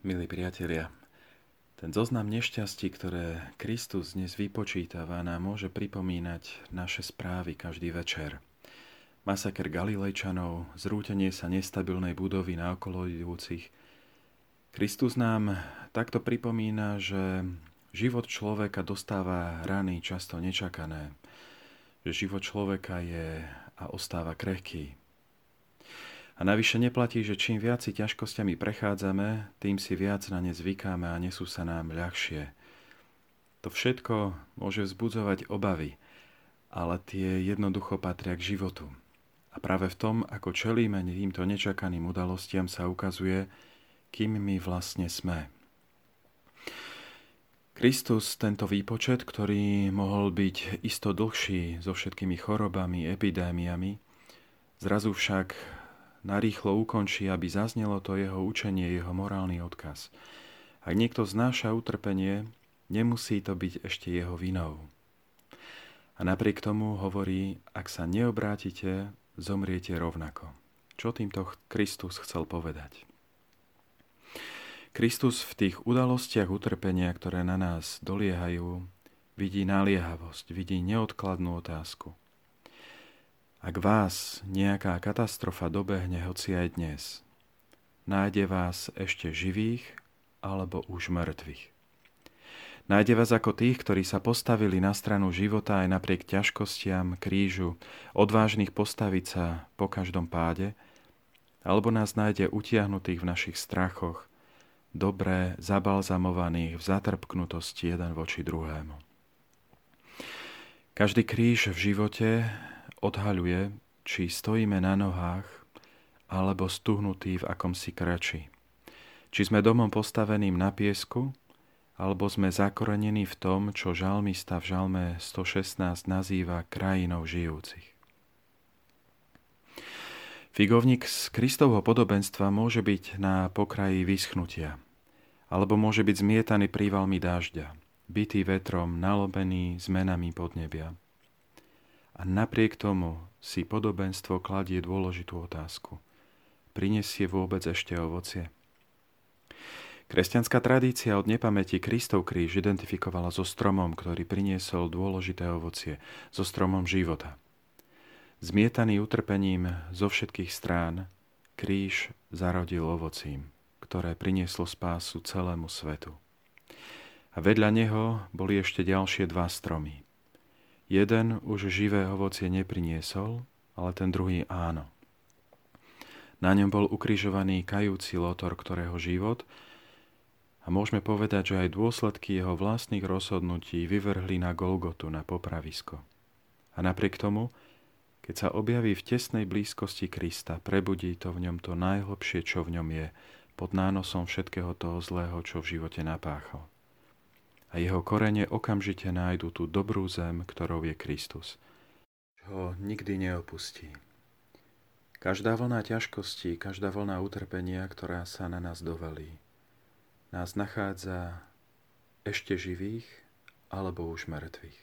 Milí priatelia, ten zoznam nešťastí, ktoré Kristus dnes vypočítava, nám môže pripomínať naše správy každý večer. Masaker Galilejčanov, zrútenie sa nestabilnej budovy na okolo idúcich. Kristus nám takto pripomína, že život človeka dostáva rany často nečakané, že život človeka je a ostáva krehký, a navyše neplatí, že čím viac si ťažkosťami prechádzame, tým si viac na ne zvykáme a nesú sa nám ľahšie. To všetko môže vzbudzovať obavy, ale tie jednoducho patria k životu. A práve v tom, ako čelíme týmto nečakaným udalostiam, sa ukazuje, kým my vlastne sme. Kristus tento výpočet, ktorý mohol byť isto dlhší so všetkými chorobami, epidémiami, zrazu však narýchlo ukončí, aby zaznelo to jeho učenie, jeho morálny odkaz. Ak niekto znáša utrpenie, nemusí to byť ešte jeho vinou. A napriek tomu hovorí, ak sa neobrátite, zomriete rovnako. Čo týmto Kristus chcel povedať? Kristus v tých udalostiach utrpenia, ktoré na nás doliehajú, vidí naliehavosť, vidí neodkladnú otázku. Ak vás nejaká katastrofa dobehne hoci aj dnes, nájde vás ešte živých alebo už mŕtvych. Nájde vás ako tých, ktorí sa postavili na stranu života aj napriek ťažkostiam, krížu, odvážnych postaviť sa po každom páde, alebo nás nájde utiahnutých v našich strachoch, dobre zabalzamovaných v zatrpknutosti jeden voči druhému. Každý kríž v živote odhaľuje, či stojíme na nohách alebo stuhnutí v akomsi krači. Či sme domom postaveným na piesku, alebo sme zakorenení v tom, čo žalmista v žalme 116 nazýva krajinou žijúcich. Figovník z Kristovho podobenstva môže byť na pokraji vyschnutia, alebo môže byť zmietaný prívalmi dážďa, bytý vetrom, nalobený zmenami podnebia. A napriek tomu si podobenstvo kladie dôležitú otázku. Prinesie vôbec ešte ovocie? Kresťanská tradícia od nepamäti Kristov kríž identifikovala so stromom, ktorý priniesol dôležité ovocie, so stromom života. Zmietaný utrpením zo všetkých strán, kríž zarodil ovocím, ktoré prinieslo spásu celému svetu. A vedľa neho boli ešte ďalšie dva stromy – Jeden už živé ovocie nepriniesol, ale ten druhý áno. Na ňom bol ukrižovaný kajúci lotor, ktorého život a môžeme povedať, že aj dôsledky jeho vlastných rozhodnutí vyvrhli na Golgotu, na popravisko. A napriek tomu, keď sa objaví v tesnej blízkosti Krista, prebudí to v ňom to najhlbšie, čo v ňom je, pod nánosom všetkého toho zlého, čo v živote napáchal a jeho korene okamžite nájdu tú dobrú zem, ktorou je Kristus. Ho nikdy neopustí. Každá vlna ťažkosti, každá vlna utrpenia, ktorá sa na nás dovalí, nás nachádza ešte živých alebo už mŕtvych.